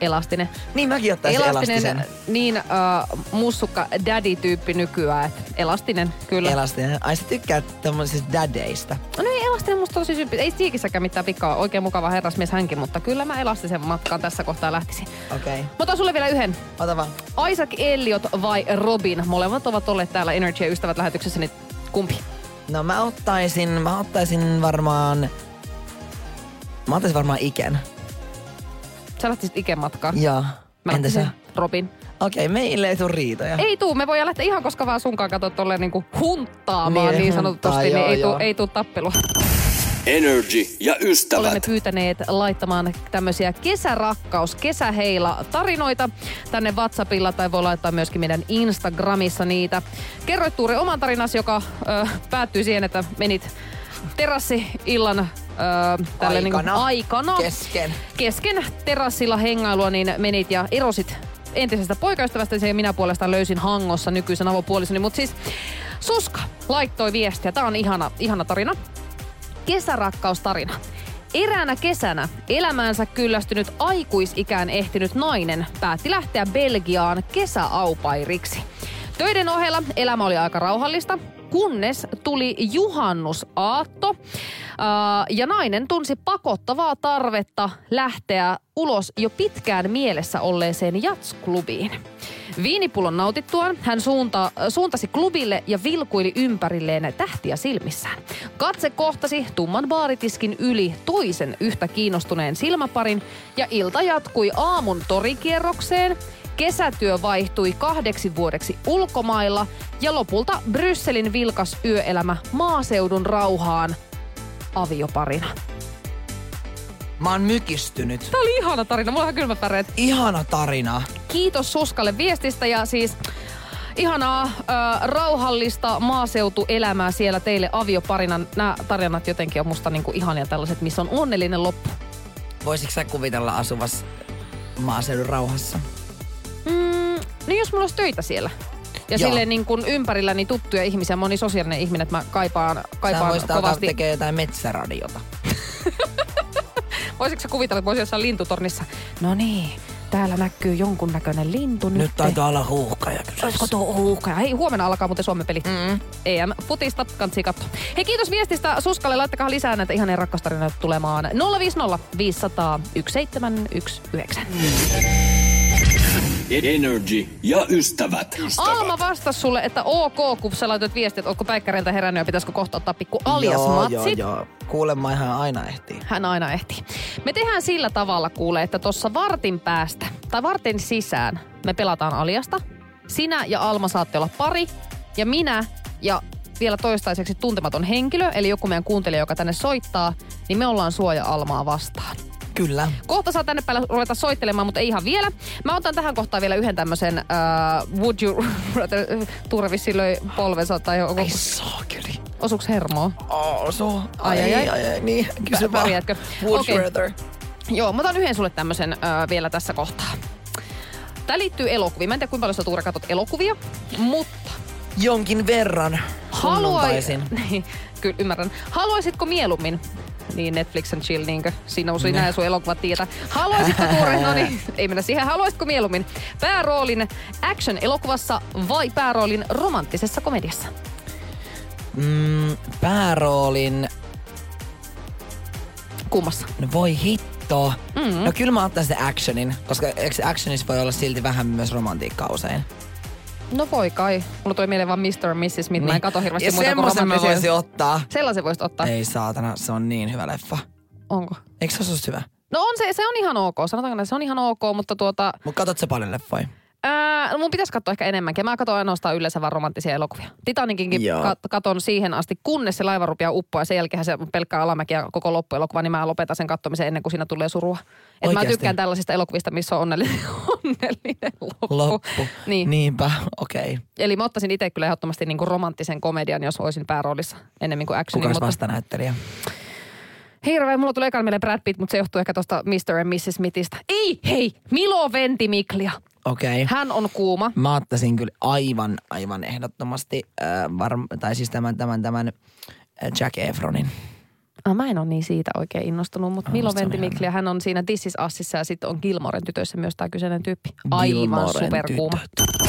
Elastinen. Niin mäkin ottaisin Elastinen, elastisen. niin uh, mussukka daddy-tyyppi nykyään. Et elastinen, kyllä. Elastinen. Ai sä tykkäät tämmöisistä dadeista. no ei, elastinen musta tosi sympi. Ei Cheekissäkään mitään pikkaa. Oikein mukava herrasmies hänkin, mutta kyllä mä elastisen matkaan tässä kohtaa lähtisin. Okei. Okay. Mä otan sulle vielä yhden. Ota vaan. Isaac Elliot vai Robin? Molemmat ovat olleet täällä Energy ja Ystävät lähetyksessä, niin kumpi? No mä ottaisin, mä ottaisin varmaan... Mä ottaisin varmaan Iken. Sä lähtisit Iken matkaan. Joo. Mä Entä sä? Robin. Okei, okay, meille ei tule riitoja. Ei tuu, me voidaan lähteä ihan koska vaan sunkaan katsoa tolleen niinku hunttaamaan Niin, niin, hunttaa, sanotusti, joo, niin ei tuu, joo. ei tuu tappelua. Energy ja ystävät. Olemme pyytäneet laittamaan tämmöisiä kesärakkaus, kesäheila tarinoita tänne WhatsAppilla tai voi laittaa myöskin meidän Instagramissa niitä. Kerroit Tuuri oman tarinasi, joka ö, päättyi siihen, että menit terassi-illan ö, tälle Aikana. Niin aikana Kesken. kesken terassilla hengailua, niin menit ja erosit entisestä poikaystävästä ja minä puolestaan löysin Hangossa nykyisen avopuolisoni. Mutta siis Suska laittoi viestiä. Tämä on ihana, ihana tarina. Kesärakkaustarina. Eräänä kesänä elämäänsä kyllästynyt aikuisikään ehtinyt nainen päätti lähteä Belgiaan kesäaupairiksi. Töiden ohella elämä oli aika rauhallista, kunnes tuli juhannusaatto ja nainen tunsi pakottavaa tarvetta lähteä ulos jo pitkään mielessä olleeseen jatsklubiin. Viinipullon nautittuaan hän suunta, suuntasi klubille ja vilkuili ympärilleen tähtiä silmissään. Katse kohtasi tumman baaritiskin yli toisen yhtä kiinnostuneen silmäparin ja ilta jatkui aamun torikierrokseen, kesätyö vaihtui kahdeksi vuodeksi ulkomailla ja lopulta Brysselin vilkas yöelämä maaseudun rauhaan avioparina. Mä oon mykistynyt. Tämä oli ihana tarina, mulla on kylmät väreet. Ihana tarina. Kiitos Suskalle viestistä ja siis ihanaa äh, rauhallista maaseutuelämää siellä teille avioparina. Nämä tarinat jotenkin on musta niinku ihania tällaiset, missä on onnellinen loppu. Voisitko sä kuvitella asuvas maaseudun rauhassa? Mm, no jos mulla olisi töitä siellä. Ja Joo. silleen niin kuin ympärilläni tuttuja ihmisiä, moni sosiaalinen ihminen, että mä kaipaan, Sä kaipaan alkaa kovasti. tekee jotain metsäradiota. Voisitko sä kuvitella, että voisi jossain lintutornissa? No niin, täällä näkyy jonkunnäköinen lintu nyt. Nyt taitaa olla huuhkaja kyseessä. Olisiko tuo uhka? Hei, huomenna alkaa muuten Suomen pelit. Mm. EM-futista, kansi katso. Hei, kiitos viestistä Suskalle. Laittakaa lisää näitä ihania rakkaustarinoita tulemaan 050 500 1719. Energy ja ystävät. Alma vastasi sulle, että ok, kun sä laitoit viestiä, että ootko päikkäreiltä herännyt ja pitäisikö kohta ottaa pikku alias joo, matsit. joo, joo. Kuulemma ihan aina ehtii. Hän aina ehtii. Me tehdään sillä tavalla kuule, että tuossa vartin päästä tai vartin sisään me pelataan aliasta. Sinä ja Alma saatte olla pari ja minä ja vielä toistaiseksi tuntematon henkilö, eli joku meidän kuuntelija, joka tänne soittaa, niin me ollaan suoja Almaa vastaan. Kyllä. Kohta saa tänne päälle ruveta soittelemaan, mutta ei ihan vielä. Mä otan tähän kohtaan vielä yhden tämmöisen uh, Would you rather, Tuure vissiin löi polvensa tai onko, Ai saakeli. osuks hermoa? Oso. Ai, ai, ai. ai, ai, niin. Kysy vaan. Would Okei. you rather? Joo, mä otan yhden sulle tämmöisen ö, vielä tässä kohtaa. Tää liittyy elokuviin. Mä en tiedä, kuinka paljon sä Tuure katsot elokuvia, mutta Jonkin verran sunnuntaisin. Niin, kyllä ymmärrän. Haluaisitko mieluummin niin Netflix and chill, niinkö? Siinä on sinä ja sun elokuvat tietää. Haluaisitko Tuure, no niin, ei mennä siihen. Haluaisitko mieluummin pääroolin action-elokuvassa vai pääroolin romanttisessa komediassa? Mm, pääroolin, Kummassa? no voi hitto. Mm. No kyllä mä ottaisin sen actionin, koska actionissa voi olla silti vähän myös romantiikkaa usein. No voi kai. Mulla tuli mieleen vaan Mr. Mrs. Smith. Mä en kato hirveästi ja muita kuin mä romanttisia. voisin ottaa. Sellaisen voisit ottaa. Ei saatana, se on niin hyvä leffa. Onko? Eikö se ole susta hyvä? No on se, se on ihan ok. Sanotaanko, että se on ihan ok, mutta tuota... Mut katot se paljon leffoja? Ää, no mun pitäisi katsoa ehkä enemmänkin. Mä katson ainoastaan yleensä vaan romanttisia elokuvia. Titanicinkin Joo. kat- katon siihen asti, kunnes se laiva rupeaa uppoa ja sen jälkeen se pelkkää alamäki ja koko loppuelokuva, niin mä lopetan sen kattomisen ennen kuin siinä tulee surua. Et mä tykkään tällaisista elokuvista, missä on onnellinen, onnellinen loppu. Loppu. Niin. Niinpä, okei. Okay. Eli mä ottaisin itse kyllä ehdottomasti niinku romanttisen komedian, jos olisin pääroolissa ennemmin kuin actionin. Kuka mutta vastanäyttelijä? Hirveä, mulla tulee ekan mieleen Brad Pitt, mutta se johtuu ehkä tuosta Mr. and Mrs. Smithistä. Ei, hei, Milo Ventimiglia. Okei. Okay. Hän on kuuma. Mä ottaisin kyllä aivan, aivan ehdottomasti, äh, varm- tai siis tämän, tämän, tämän äh, Jack Efronin. Ah, mä en ole niin siitä oikein innostunut, mutta Milo Ventimiglia, hän on siinä This is Usissa ja sitten on Gilmoren tytöissä myös tämä kyseinen tyyppi. Aivan Gilmoren superkuuma. tytöt.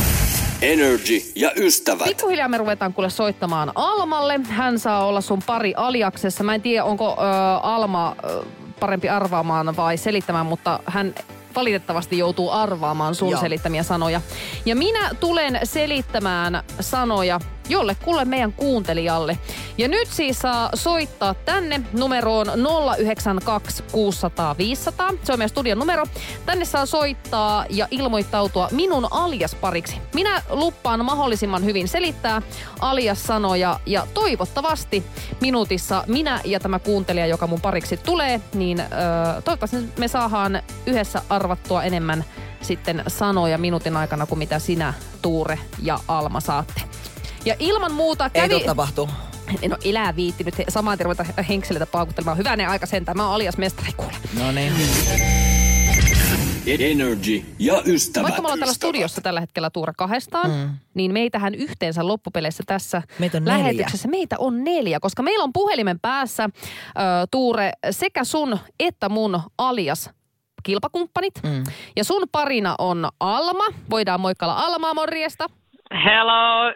Energy ja ystävät. Pikkuhiljaa me ruvetaan kuule soittamaan Almalle. Hän saa olla sun pari aliaksessa. Mä en tiedä, onko ö, Alma ö, parempi arvaamaan vai selittämään, mutta hän valitettavasti joutuu arvaamaan sun Joo. selittämiä sanoja. Ja minä tulen selittämään sanoja jolle kuule meidän kuuntelijalle. Ja nyt siis saa soittaa tänne numeroon 092 600 500. Se on meidän studion numero. Tänne saa soittaa ja ilmoittautua minun aliaspariksi. Minä luppaan mahdollisimman hyvin selittää alias-sanoja ja toivottavasti minuutissa minä ja tämä kuuntelija, joka mun pariksi tulee, niin öö, toivottavasti me saadaan yhdessä arvattua enemmän sitten sanoja minuutin aikana kuin mitä sinä, Tuure ja Alma saatte. Ja ilman muuta Ei kävi... tuu tapahtuu. No elää viitti nyt samaan terveitä henkseleitä paukuttelemaan. Hyvänä aika sentään. Mä oon alias mestari kuule. No niin. Energy ja ystävät. Vaikka me ollaan täällä studiossa tällä hetkellä Tuura kahdestaan, mm. niin meitähän yhteensä loppupeleissä tässä Meitä on neljä. lähetyksessä, meitä on neljä, koska meillä on puhelimen päässä, ö, Tuure, sekä sun että mun alias kilpakumppanit. Mm. Ja sun parina on Alma. Voidaan moikkailla Almaa morjesta. Hello.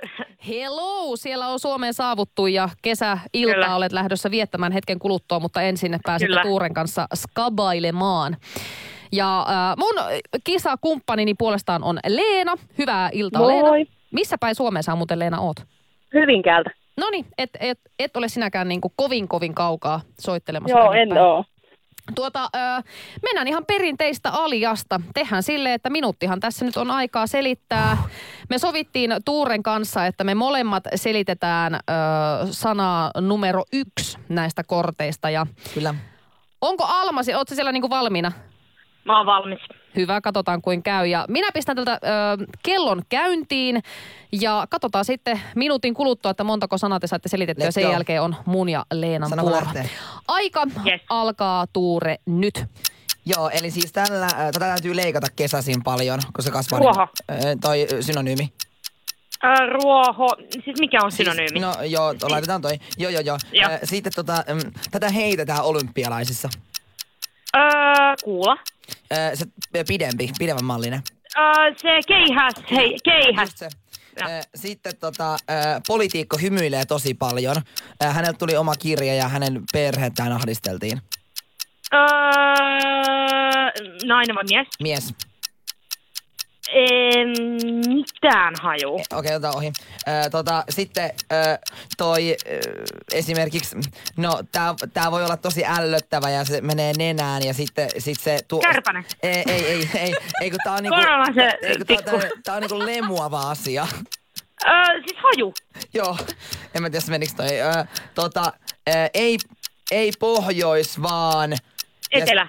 Hello, siellä on Suomeen saavuttu ja kesäiltaa Kyllä. olet lähdössä viettämään hetken kuluttua, mutta ensin pääsit Kyllä. Tuuren kanssa skabailemaan. Ja äh, mun kisakumppanini puolestaan on Leena. Hyvää iltaa Moi. Leena. Missä päin Suomeen sä muuten Leena oot? Hyvinkäältä. No niin, et, et, et ole sinäkään niinku kovin kovin kaukaa soittelemassa. Joo, en päin. oo. Tuota, ö, mennään ihan perinteistä aliasta. Tehdään silleen, että minuuttihan tässä nyt on aikaa selittää. Me sovittiin Tuuren kanssa, että me molemmat selitetään ö, sanaa numero yksi näistä korteista. Ja Kyllä. onko Almasi, ootko siellä niinku valmiina? Mä oon valmis. Hyvä, katsotaan kuin käy. Ja minä pistän tältä ö, kellon käyntiin ja katsotaan sitten minuutin kuluttua, että montako sanaa te saatte selitettyä. Let's Sen go. jälkeen on mun ja Leenan Sano, vuoro. lähtee. Aika Yes. alkaa Tuure nyt. Joo, eli siis tällä, äh, tätä täytyy leikata kesäsin paljon, kun se kasvaa. Ruoho. Niin, äh, toi synonyymi. Äh, ruoho. Siis mikä on synonyymi? Siis, no joo, to, laitetaan toi. Joo, joo, joo. Äh, sitten tota, mm, tätä heitetään olympialaisissa. Öö, kuula. Se pidempi, pidemmän mallinen. Öö, se keihäs. Hei, keihäs. Just se. Sitten tota, poliitikko hymyilee tosi paljon. Häneltä tuli oma kirja ja hänen perhettään ahdisteltiin. Öö, nainen vai mies? Mies. En mitään haju. Okei, okay, otetaan ohi. Ö, tota, sitten ö, toi ö, esimerkiksi, no tää, tää voi olla tosi ällöttävä ja se menee nenään ja sitten sit se... Tu- Kärpänen. Ei, ei, ei, ei, ei kun tää on niinku... Korona se ei, tää, tää, tää on niinku lemuava asia. Öö, siis haju. Joo, en mä tiedä menikö toi. Ö, tota, ö, ei, ei pohjois, vaan... Etelä.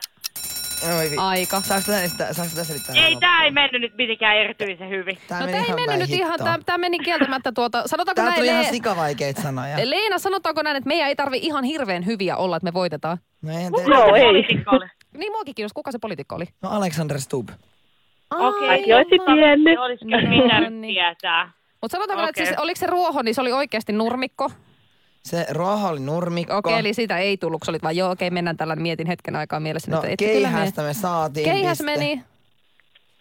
Oi, Aika. Saanko tätä, selittää- saanko tätä selittää? Ei, tää ei mennyt nyt mitenkään erityisen hyvin. Tää No meni tämä ei mennyt nyt ihan, tämä, tämä meni kieltämättä tuota, sanotaanko Tää näin, tuli ihan Le- sikavaikeita sanoja. Leena, sanotaanko näin, että meidän ei tarvi ihan hirveän hyviä olla, että me voitetaan? No se poliitikko oli? Niin muakin kiinnostaa, kuka se poliitikko oli? No Alexander Stubb. Okei. Ai, olisi jumala. tiennyt. Olisi No pitänyt niin. tietää. Mutta sanotaanko näin, että siis, oliko se ruoho, niin se oli oikeasti nurmikko? Se ruoho oli nurmikko. Okei, eli siitä ei tullut, kun olit vaan, joo, okei, mennään tällä, mietin hetken aikaa mielessä. No että keihästä me saatiin Keihäs piste. meni.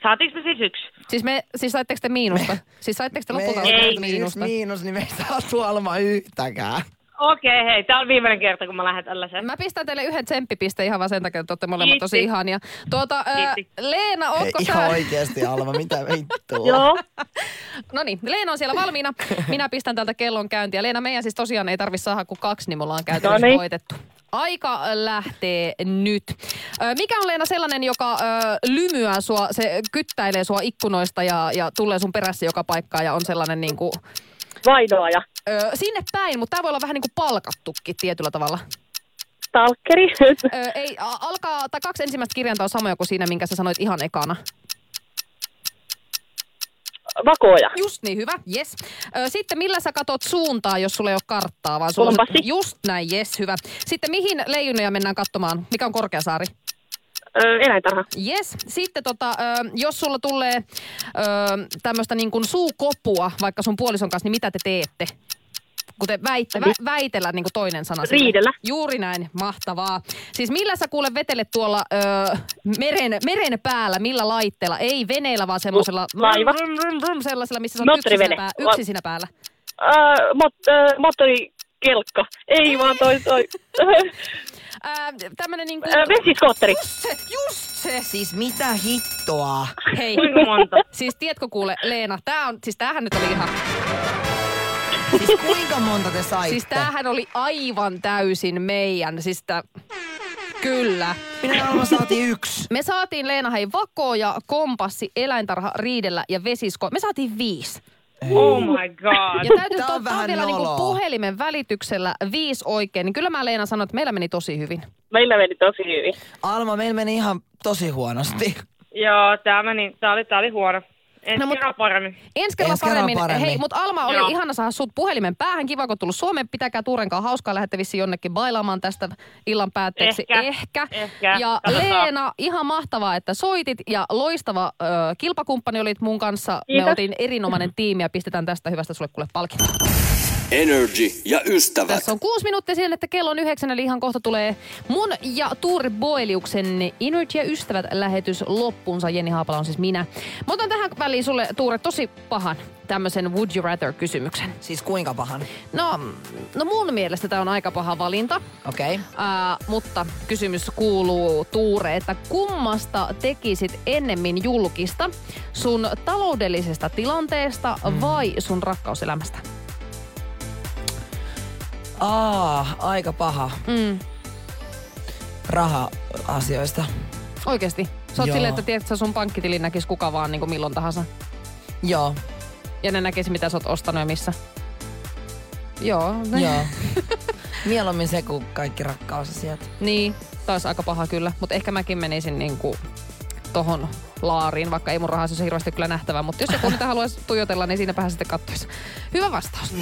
Saatiinko me siis yksi? Siis, me, siis saitteko te miinusta? Siis saitteko te lopulta Me Ei. miinusta? miinus, niin me ei saatu Alma yhtäkään. Okei, hei. Tää on viimeinen kerta, kun mä lähden tällaiseen. Mä pistän teille yhden tsemppipisteen ihan vaan sen takia, että olette molemmat tosi Kiitti. ihania. Tuota, ää. Leena, ootko ihan sä... oikeesti Alma, mitä vittua? Joo. No niin, Leena on siellä valmiina. Minä pistän täältä kellon käyntiä. Leena, meidän siis tosiaan ei tarvi saada kuin kaksi, niin me ollaan käytännössä No niin. voitettu. Aika lähtee nyt. Mikä on Leena sellainen, joka ö, lymyää sua, se kyttäilee sua ikkunoista ja, ja tulee sun perässä joka paikkaan ja on sellainen niin kuin, Vainoaja. ö, sinne päin, mutta tämä voi olla vähän niin kuin palkattukin tietyllä tavalla. Stalkeri. Ö, ei, alkaa, tai kaksi ensimmäistä kirjainta on samoja kuin siinä, minkä sä sanoit ihan ekana. Vakoja. Just niin, hyvä, yes. Ö, Sitten millä sä katot suuntaa, jos sulla ei ole karttaa, vaan sulla on... Just näin, yes, hyvä. Sitten mihin leijunoja mennään katsomaan? Mikä on Korkeasaari? Eläintarha. Yes. Sitten tota, jos sulla tulee tämmöistä niin kuin suukopua vaikka sun puolison kanssa, niin mitä te teette? Kun te väitte, vä, väitellä niin kuin toinen sana. sille. Riidellä. Juuri näin, mahtavaa. Siis millä sä kuule vetelet tuolla ö, meren, meren päällä, millä laitteella? Ei veneellä, vaan semmoisella... Laiva. Brum, brum, brum, sellaisella, missä sä oot yksin Moottorivene. siinä, pää, yksin siinä päällä. Öö, mot, öö, moottorikelkka. Ei vaan toi toi. Ää, tämmönen niinku... öö, vesiskootteri. Just se, just se. Siis mitä hittoa? Hei, Kuinka monta? siis tiedätkö kuule Leena, tää on, siis tämähän nyt oli ihan... Siis kuinka monta te saitte? Siis tämähän oli aivan täysin meidän. Siis tää... Kyllä. Minä Alma saatiin yksi. Me saatiin Leena hei vakoja, kompassi, eläintarha, riidellä ja vesisko. Me saatiin viisi. Oh my god. Ja täytyy Tää on ottaa vähän vielä niinku noloa. puhelimen välityksellä viisi oikein. Niin kyllä mä Leena sanoin, että meillä meni tosi hyvin. Meillä meni tosi hyvin. Alma, meillä meni ihan tosi huonosti. Joo, tää, meni, tää, oli, tää oli huono. Ensi No, mut- kerran paremmin. Ensi kerralla Ensi kerralla paremmin. paremmin. Hei, mutta Alma oli Joo. ihana saada sut puhelimen päähän. Kiva, kun tullut Suomeen. Pitäkää Tuurenkaan hauskaa. Lähette vissiin jonnekin bailaamaan tästä illan päätteeksi. Ehkä. Ehkä. Ehkä. Ja Katsotaan. Leena, ihan mahtavaa, että soitit. Ja loistava ö, kilpakumppani olit mun kanssa. Me Kiitos. oltiin erinomainen tiimi ja pistetään tästä hyvästä sulle kuule palkinto. Energy ja ystävät. Tässä on kuusi minuuttia siihen, että kello on yhdeksän, eli ihan kohta tulee mun ja Tuuri Boiliuksen Energy ja ystävät lähetys loppuunsa. Jenni Haapala on siis minä. Mä otan tähän väliin sulle, Tuure, tosi pahan tämmöisen Would you rather kysymyksen. Siis kuinka pahan? No, no mun mielestä tämä on aika paha valinta. Okei. Okay. Mutta kysymys kuuluu Tuure, että kummasta tekisit ennemmin julkista? Sun taloudellisesta tilanteesta Mm. vai sun rakkauselämästä? Aa, aika paha. Mm. Raha-asioista. Oikeesti? Sä oot silleen, että tiedät, sä sun pankkitilin näkis kuka vaan niin kuin milloin tahansa. Joo, Ja ne näkisi, mitä sä oot ostanut ja missä. Joo. Ne. joo. Mieluummin se kuin kaikki rakkausasiat. Niin, taas aika paha kyllä. Mutta ehkä mäkin menisin niinku tohon laariin, vaikka ei mun rahassa se hirveästi kyllä nähtävää. Mutta jos joku niitä haluaisi tuijotella, niin siinäpähän sitten kattoisi. Hyvä vastaus.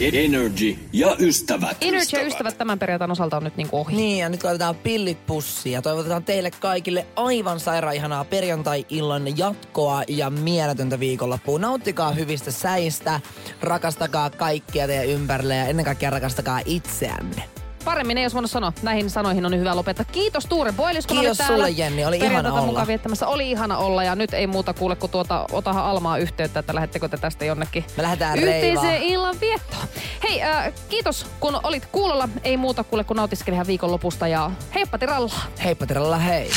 Energy ja ystävät. Energy ja ystävät tämän perjantain osalta on nyt niinku ohi. Niin, ja nyt laitetaan pillit pussiin ja toivotetaan teille kaikille aivan sairaan ihanaa perjantai-illan jatkoa ja mieletöntä viikonloppua. Nauttikaa hyvistä säistä, rakastakaa kaikkia teidän ympärille ja ennen kaikkea rakastakaa itseänne. Paremmin ei olisi voinut sanoa. Näihin sanoihin on hyvä lopettaa. Kiitos Tuure Boilis, kun Kiitos olit täällä. sulle, Jenni. Oli ihana olla. mukaan viettämässä. Oli ihana olla ja nyt ei muuta kuule kuin tuota, otahan Almaa yhteyttä, että lähettekö te tästä jonnekin Me lähdetään yhteiseen reivaan. illan viettoon. Hei, äh, kiitos kun olit kuulolla. Ei muuta kuule kuin nautiskeli ihan viikonlopusta ja heippa tiralla. Heippa Tiralla, hei.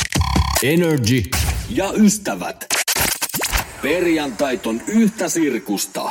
Energy ja ystävät. Perjantait on yhtä sirkusta.